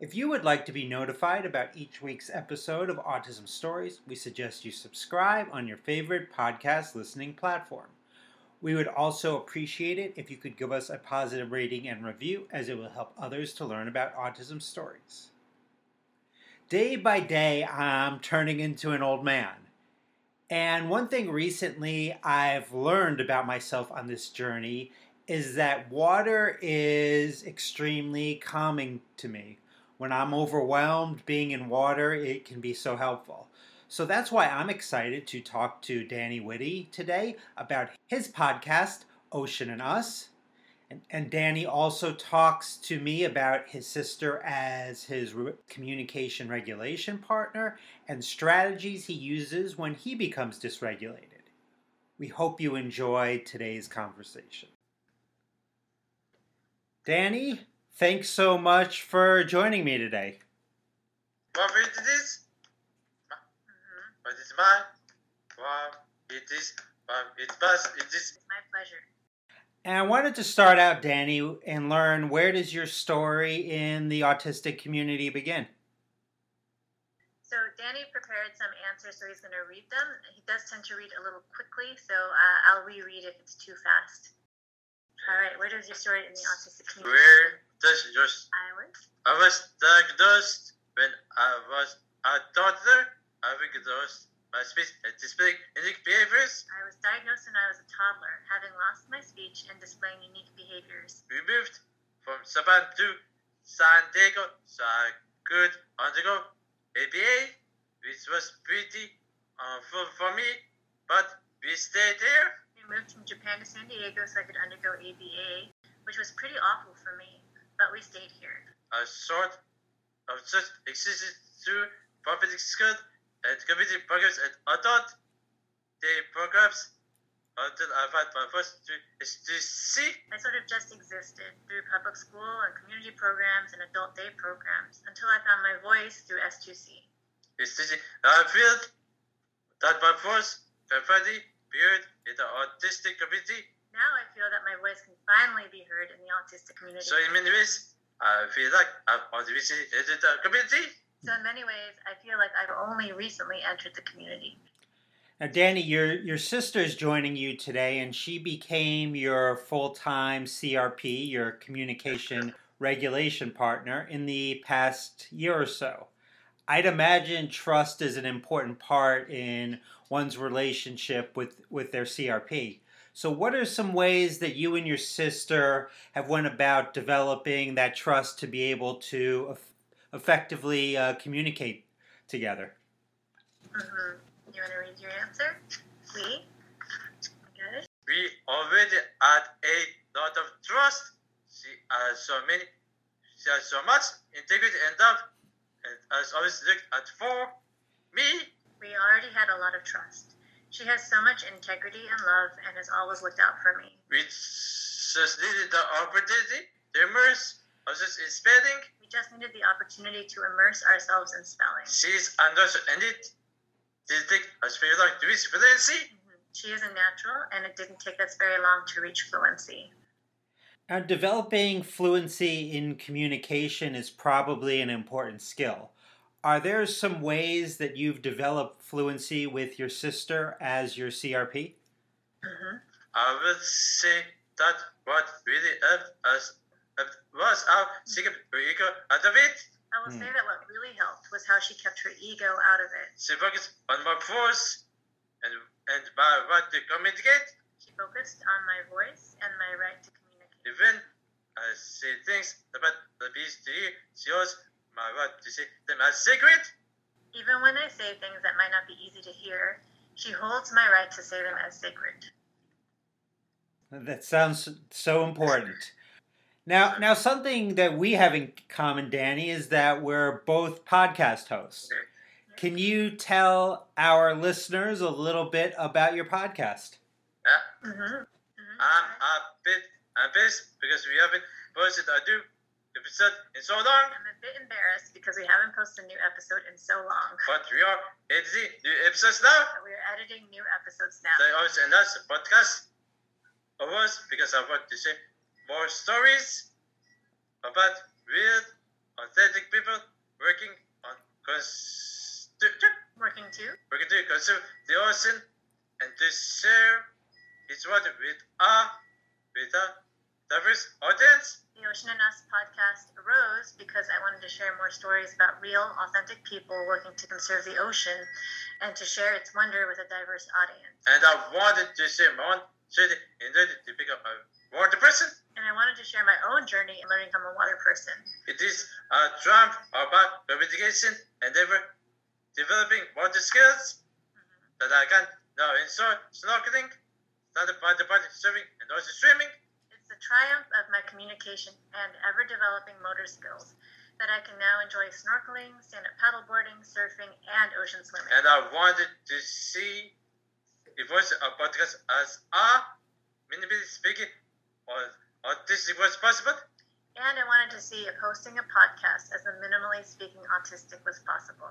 If you would like to be notified about each week's episode of Autism Stories, we suggest you subscribe on your favorite podcast listening platform. We would also appreciate it if you could give us a positive rating and review, as it will help others to learn about autism stories. Day by day, I'm turning into an old man. And one thing recently I've learned about myself on this journey is that water is extremely calming to me when I'm overwhelmed, being in water, it can be so helpful. So that's why I'm excited to talk to Danny Whitty today about his podcast, Ocean and Us. And, and Danny also talks to me about his sister as his re- communication regulation partner and strategies he uses when he becomes dysregulated. We hope you enjoy today's conversation. Danny, Thanks so much for joining me today. Wow, it is. What is mine? Wow, it is. Wow, it's best. It is. My pleasure. And I wanted to start out, Danny, and learn where does your story in the autistic community begin? So Danny prepared some answers, so he's going to read them. He does tend to read a little quickly, so uh, I'll reread if it's too fast. All right, where does your story in the autistic community? Where does yours? I was. I was diagnosed when I was a toddler, having those my speech and displaying unique behaviors. I was diagnosed when I was a toddler, having lost my speech and displaying unique behaviors. We moved from Japan to San Diego, so I could undergo ABA, which was pretty uh, awful for me, but we stayed there. We moved from Japan to San Diego so I could undergo ABA, which was pretty awful for me, but we stayed here. A sort of just existed through public school and community programs and adult day programs until I found my first to STC. I sort of just existed through public school and community programs and adult day programs until I found my voice through S2C. STC. I feel that my voice can finally be heard in the autistic community. Now I feel that my voice can finally be heard in the autistic community. So in many ways, I feel like I'm autistic in the community. So in many ways, I feel like I've only recently entered the community. Now, Danny, your your sister's joining you today, and she became your full time CRP, your communication regulation partner, in the past year or so. I'd imagine trust is an important part in one's relationship with, with their CRP. So, what are some ways that you and your sister have went about developing that trust to be able to effectively uh, communicate together? Mm-hmm. You want to read your answer? We? Got? We already had a lot of trust. She has so many, she has so much integrity and love, and has always looked at for me. We already had a lot of trust. She has so much integrity and love and has always looked out for me. We just needed the opportunity to immerse ourselves in spelling. We just needed the opportunity to immerse ourselves in spelling. She's understood and it didn't take us very long to reach fluency. Mhm. She is a natural, and it didn't take us very long to reach fluency. Now, developing fluency in communication is probably an important skill. Are there some ways that you've developed fluency with your sister as your CRP? hmm I would say that what really helped us helped was our secret ego out of it. I will Hmm. say that what really helped was how she kept her ego out of it. She focused on my voice and and my right to communicate. She focused on my voice and my right to communicate. Even I say things about the beast to you, she was my right to say them as secret. Even when I say things that might not be easy to hear, she holds my right to say them as sacred. That sounds so important. Now, now something that we have in common, Danny, is that we're both podcast hosts. Can you tell our listeners a little bit about your podcast? Yeah. Mm-hmm. mm-hmm. I'm a bit I'm pissed because we haven't posted a new episode in so long. I'm a bit embarrassed because we haven't posted a new episode in so long. But we are editing new episodes now. But we are editing new episodes now. They also and that's a podcast of us because I want to share more stories about real, authentic people working on construction, Working too. working to conserve the ocean and to share its water with a with a diverse audience. The Ocean and Us podcast arose because I wanted to share more stories about real, authentic people working to conserve the ocean and to share its wonder with a diverse audience. And I wanted to share my own journey in order to become a water person. And I wanted to share my own journey in learning from a water person. It is a triumph about communication and ever developing water skills mm-hmm. that I can now enjoy snorkeling, started by the body surfing and also swimming. It's the triumph of my communication and ever developing motor skills that I can now enjoy snorkeling, stand up paddleboarding, surfing, and ocean swimming. And I wanted to see if was a podcast as a minimally speaking or autistic was possible. And I wanted to see if hosting a podcast as a minimally speaking autistic was possible.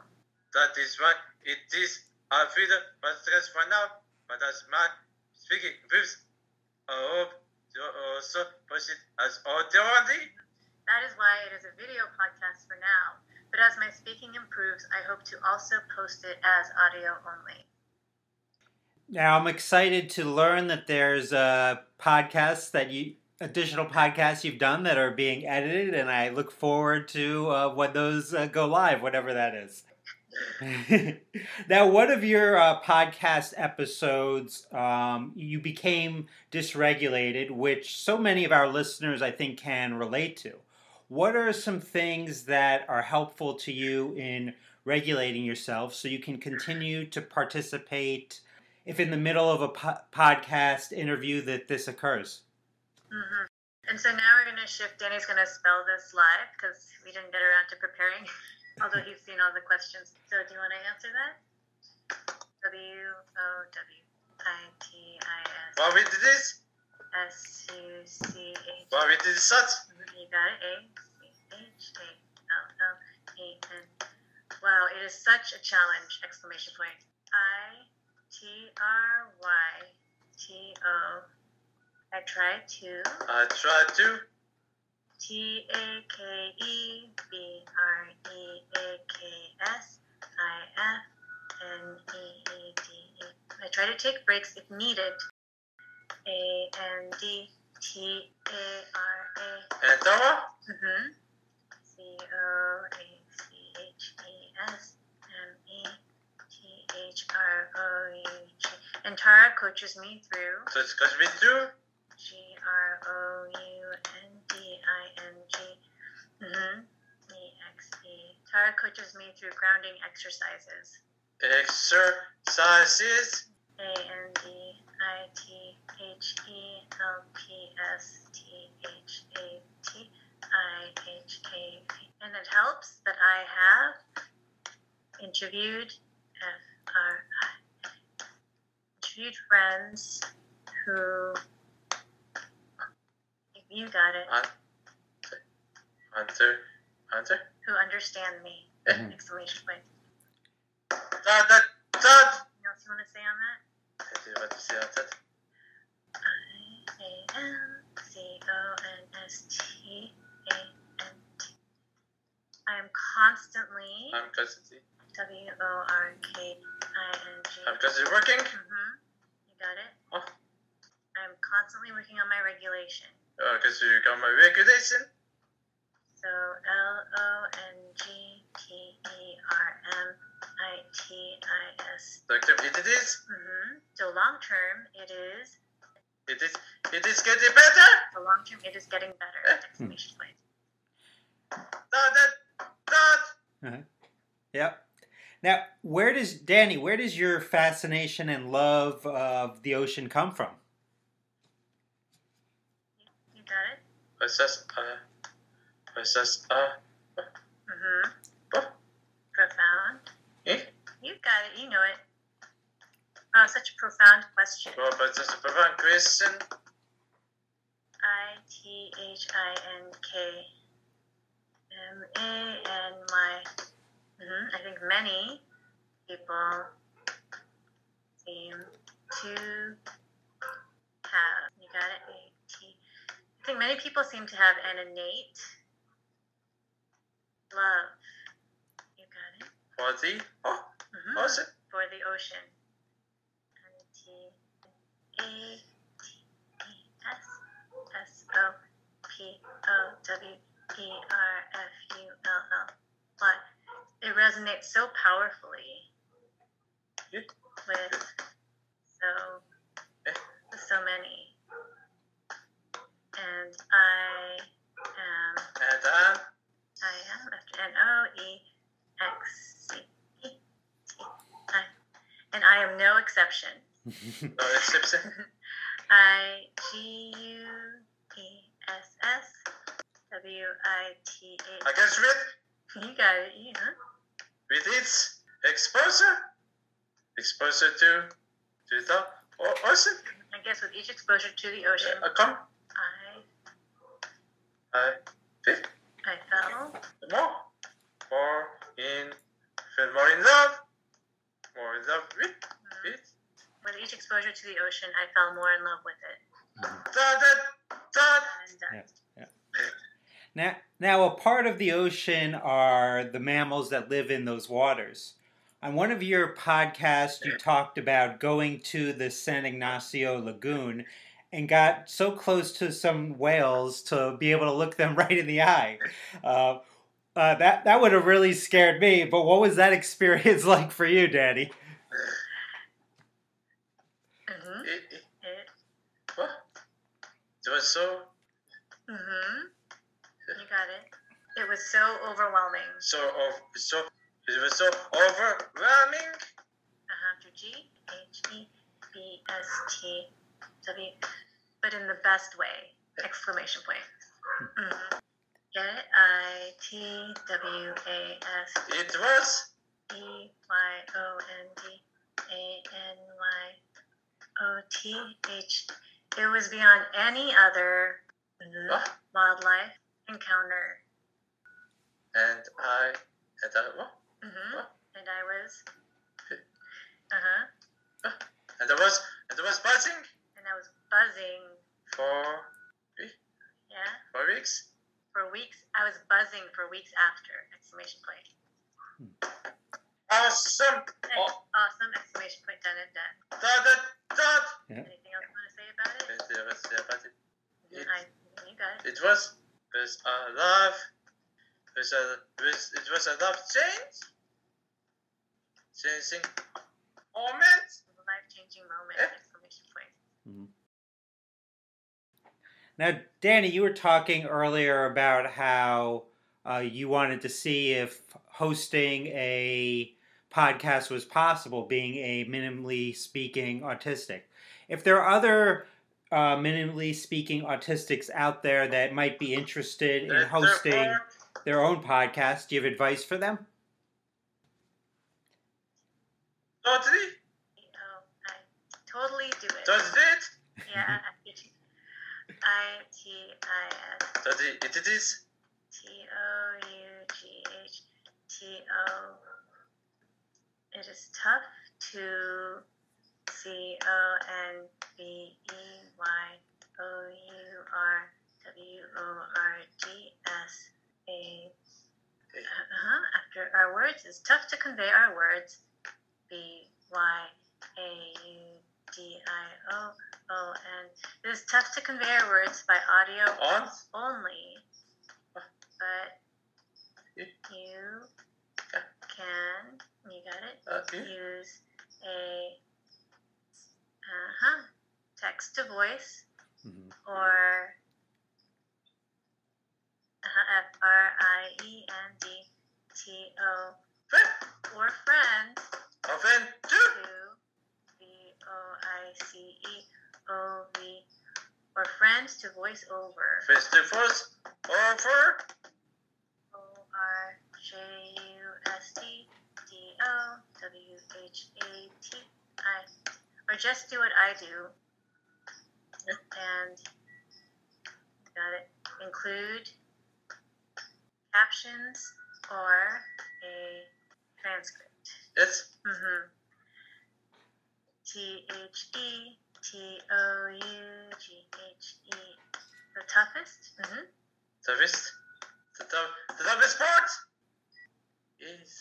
That is why it is a freedom podcast for now, but as my speaking improves, I hope also post it as audio. That is why it is a video podcast for now. But as my speaking improves, I hope to also post it as audio only. Now I'm excited to learn that there's uh, podcasts that you additional podcasts you've done that are being edited, and I look forward to uh, when those uh, go live, whatever that is. now, one of your uh, podcast episodes, um, you became dysregulated, which so many of our listeners, I think, can relate to. What are some things that are helpful to you in regulating yourself so you can continue to participate if in the middle of a po- podcast interview that this occurs? Mm-hmm. And so now we're going to shift. Danny's going to spell this live because we didn't get around to preparing, although he's seen all the questions. So do you want to answer that? W O W I T I S What we did this? S U C H. What we did this such? You got it. A C H A L L E N. Wow, it is such a challenge! Exclamation point. I T R Y T O. I try to. I tried to. T A K E B R E A K S I F N E E D E. I try to take breaks if needed. A N D T A R A. And Tara? Mm-hmm. C O A C H E S M E T H R O U G. And Tara coaches me through So it's because we do. G R O U N D I N G. Mm-hmm. E X E. Tara coaches me through grounding exercises. Exercises. A N D I T H E L P S T H A T I H A. And it helps that I have interviewed F R I interviewed friends who you got it, Answer. Answer. who understand me. Mhm. Exclamation point. That, that, that. Anything else you want to say on that? I do want to say that. I A N C O N S T A N T. I am constantly I'm constantly, W O R K I N G. I'm constantly working. Mm-hmm. You got it? Oh. I'm constantly working on my regulation. Because you got my regulation. So L O N G T E R M I T I S. Long term it is. Mm-hmm. So long term, it is. It is. It is getting better. So long term, it is getting better. Eh? Exclamation point. That, that, that. Yep. Now, where does Danny? Where does your fascination and love of the ocean come from? You Assess. Uh. Assess. Uh. Mm-hmm. Oh. Profound. Eh? You got it. You know it. Oh, such a profound question. Well, but just a profound question. I T H I N K M A N Y. Mhm, I think many people seem to have. You got it? A T. I think many people seem to have an innate love. You got it? For the oh, Mhm, ocean. For the ocean. N T A T S S O P O W R F U L L Y. It resonates so powerfully Yeah. with so with so many. And I am And I am after N O E X C E T I. And I am no exception. no exception. I G U E S S W I T I H. guess with You got it, you huh? with its exposure, exposure to to the ocean. I guess with each exposure to the ocean, Uh, come, I I fell more, more in, feel more in love, more in love with mm, it. with each exposure to the ocean, I fell more in love with it. Da da da. And. Yeah. Now, now, a part of the ocean are the mammals that live in those waters. On one of your podcasts, you talked about going to the San Ignacio Lagoon and got so close to some whales to be able to look them right in the eye. Uh, uh, that that would have really scared me. But what was that experience like for you, Danny? Mhm. It, it, It. what? It was so Mhm. You got it. It was so overwhelming. so of so it was so overwhelming. Uh-huh. G H E B S T W, but in the best way! Exclamation point. Mhm. It? I T W A S It was E Y O N D A N Y O T H. It was beyond any other what? wildlife encounter. And I and I what? hmm What? And I was. Uh huh. And I was and I was buzzing And I was buzzing. for Yeah. for weeks. For weeks. I was buzzing for weeks after! Exclamation point. Awesome! Ex- Oh. Awesome! Exclamation point. Done and done. Da da da. Anything else you want to say about it? And there was yeah, but it, It- I, you got it. it was was a love. Was a was it was a love change. Changing moment. Life changing moment! Eh? Exclamation point. Now, Danny, you were talking earlier about how uh, you wanted to see if hosting a podcast was possible, being a minimally speaking autistic. If there are other uh, minimally speaking autistics out there that might be interested in hosting their own podcast, do you have advice for them? Totally. Oh, I totally do it. Does it? Yeah. I It is. T O U G H T O. It is tough to C O N B E Y O U R W O R G S A. Uh-huh. After our words, it's tough to convey our words. B Y A U D I O O N. It is tough to convey our words by audio On. only, but Yeah. you can, you got it, Uh, yeah. use a uh-huh, text to voice Mhm. or uh-huh, F R I E N D T O or friend Often too. to V O I C E O V or friends to voice over Face to face. Over. O R J U S T D O W H A T I. Or just do what I do. And got it. Include captions or a transcript. Yes. Mm-hmm. T H E T O U G H E. The toughest? Mm-hmm. Toughest. The, tough, the toughest part is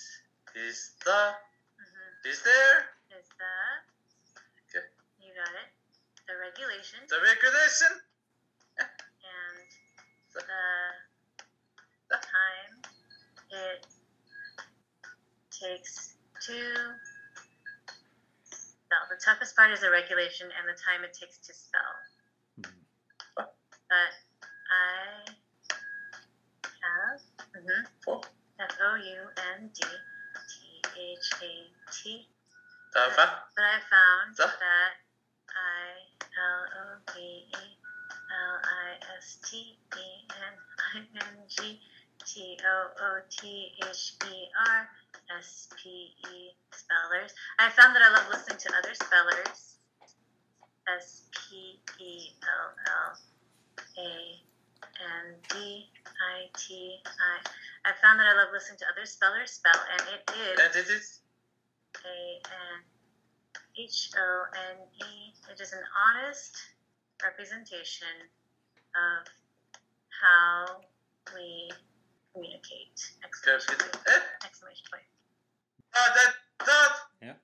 is the Mm-hmm. is there Is the. Okay. You got it. The regulation the regulation and the the time it takes to. The toughest part is the regulation and the time it takes to spell. But I have Oh. F O U N D T H A T. But I found that I L O V E L I S T E N I N G T O O T H E R S P E spellers. I found that I love listening to other spellers. S P E L L A N D I T I. I found that I love listening to other spellers spell, and it is. And it is A N H O N E. It is an honest representation of how we communicate. Exclamation point. Exclamation point. Ah, that that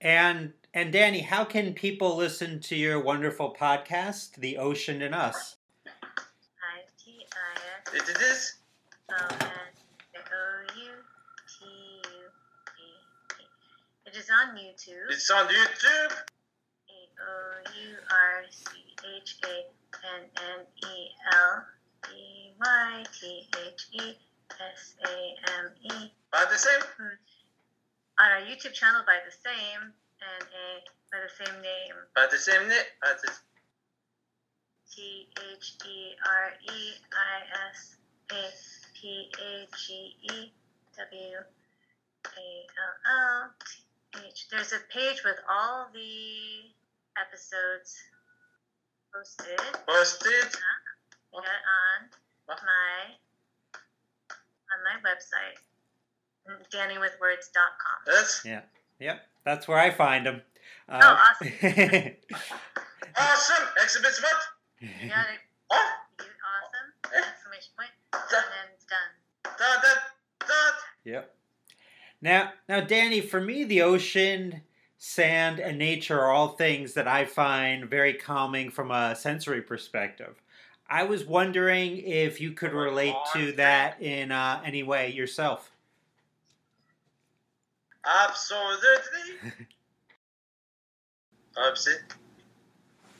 And and Danny, how can people listen to your wonderful podcast, The Ocean and Us? I T I S it, it is O N O U T U E. It is on YouTube. it's on YouTube. A O U R C H A N N E L E Y T H E S A M E. By the same. On our YouTube channel by the same and a by the same name. By the same name. T H E R E I S A P A G E W A L L T H. There's a page with all the episodes posted. posted. It on my on my website, DannyWithWords.com. Yes. Yeah. Yep, that's where I find them. Uh, Oh, Awesome. Exhibit what? You got it. Oh. You awesome! Exclamation point. And then it's done. da, da, da. Yep. Now, now, Danny, for me, the ocean, sand, and nature are all things that I find very calming from a sensory perspective. I was wondering if you could relate to that in uh, any way yourself. Absolutely. Absolutely.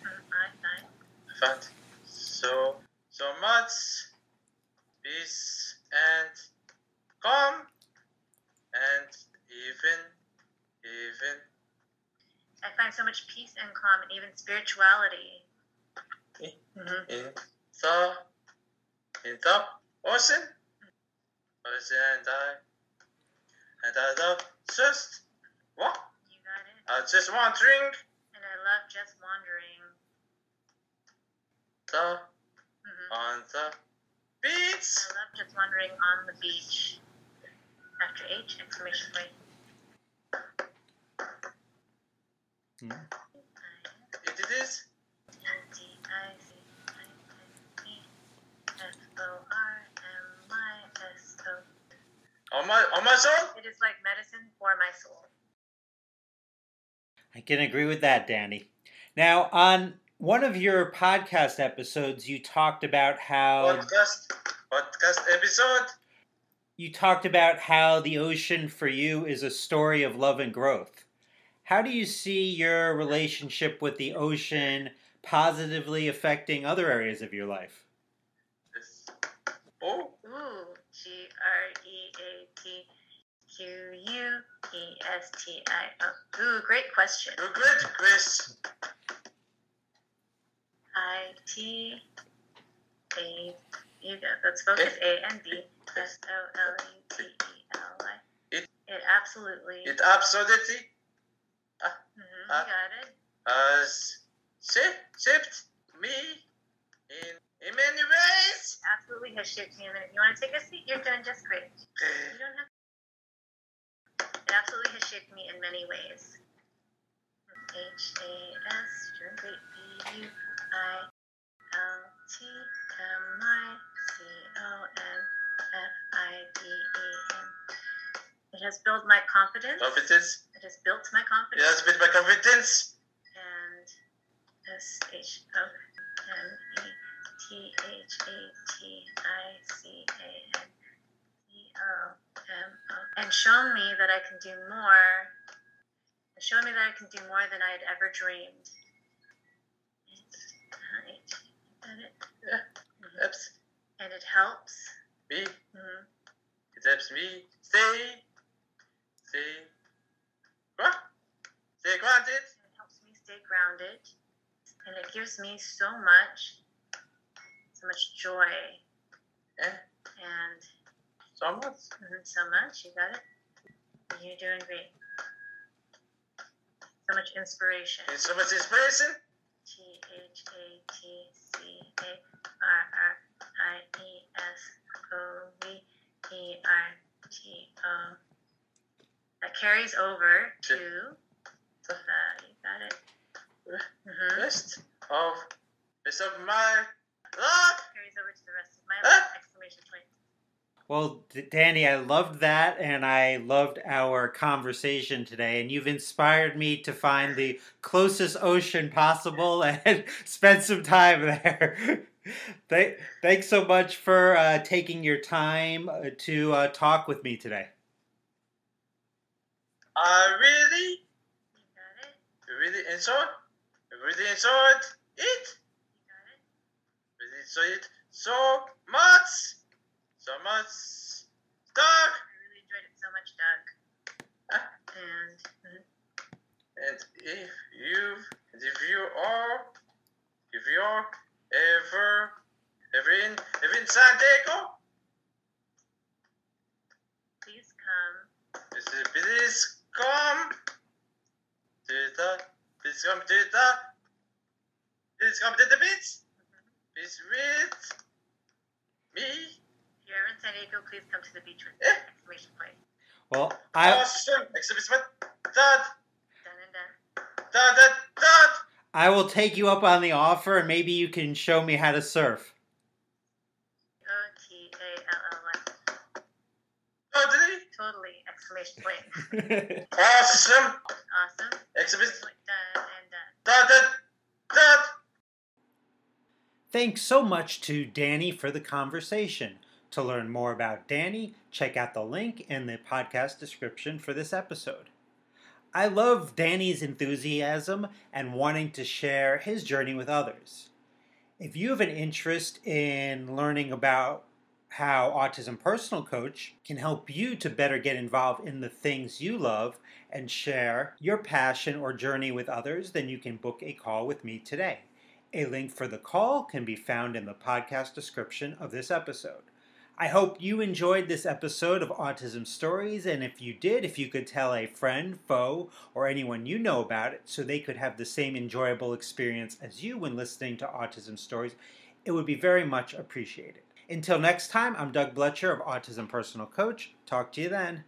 I, I, so so much peace and calm and even even I find so much peace and calm and even spirituality. Eh. hmm in the in the ocean ocean and I and I love just what You got it. I just wondering And I love just wandering. the hmm on the beach I love just wandering on the beach. After H, exclamation point. Hmm. it is N-D-I-C-I-N-E-F-O-R-M-Y-S-O. On my on my soul It is like medicine for my soul. I can agree with that, Danny. Now, on one of your podcast episodes, you talked about how podcast podcast episode you talked about how the ocean for you is a story of love and growth. How do you see your relationship with the ocean positively affecting other areas of your life? oh G R E A T Q U E S T I O. Ooh, great question. you great Chris I T A. You go. Let's focus. A N D S O L U T E L Y. It absolutely. It absolutely Mhm, you uh, got it. has shaped, shaped me in, in many ways. Absolutely has shaped me in. You want to take a seat? You're doing just great. You don't have. It absolutely has shaped me in many ways. H A S great B U I L T M I C O N F I D E N. It has built my confidence. Confidence. It has built my confidence. It has built my confidence. And S H O N T H A T I C A N C O M O. And shown me that I can do more. Shown me that I can do more than I had ever dreamed. It? Yeah. Helps And it helps. me. Mhm. It helps me stay, stay, what? Stay grounded. It helps me stay grounded. And it gives me so much, so much joy. Yeah. And So much. Mhm, so much. You got it. You're doing great. So much inspiration. And so much inspiration. T H A T C A R R I E S O V E R T O. That carries over to the. You got it. Mm-hmm. Of, rest of my. Carries over to the rest of my life! Exclamation point. Well, Danny, I loved that, and I loved our conversation today. And you've inspired me to find the closest ocean possible and spend some time there. Th- Thanks so much for uh, taking your time uh, to uh, talk with me today. I really, You got it. really enjoyed, really enjoyed it. You got it. Really enjoyed it so much, so much. Doug. I really enjoyed it so much, Doug. Ah. And mhm. And if you, and if you are, if you are ever, ever in, ever in San Diego, please come please, please come to the, please come to the, please come to the beach. Please read me. If you're ever in San Diego, please come to the beach with me! Eh. Exclamation point. Well, I Awesome. Dad, Dun dun. I will take you up on the offer, and maybe you can show me how to surf. O T A L L Y. Totally Totally! Exclamation point. awesome Awesome. exhibition. Point done and done. Dad, dad, dad. Thanks so much to Danny for the conversation. To learn more about Danny, check out the link in the podcast description for this episode. I love Danny's enthusiasm and wanting to share his journey with others. If you have an interest in learning about how Autism Personal Coach can help you to better get involved in the things you love and share your passion or journey with others, then you can book a call with me today. A link for the call can be found in the podcast description of this episode. I hope you enjoyed this episode of Autism Stories, and if you did, if you could tell a friend, foe, or anyone you know about it so they could have the same enjoyable experience as you when listening to Autism Stories, it would be very much appreciated. Until next time, I'm Doug Blecher of Autism Personal Coach. Talk to you then.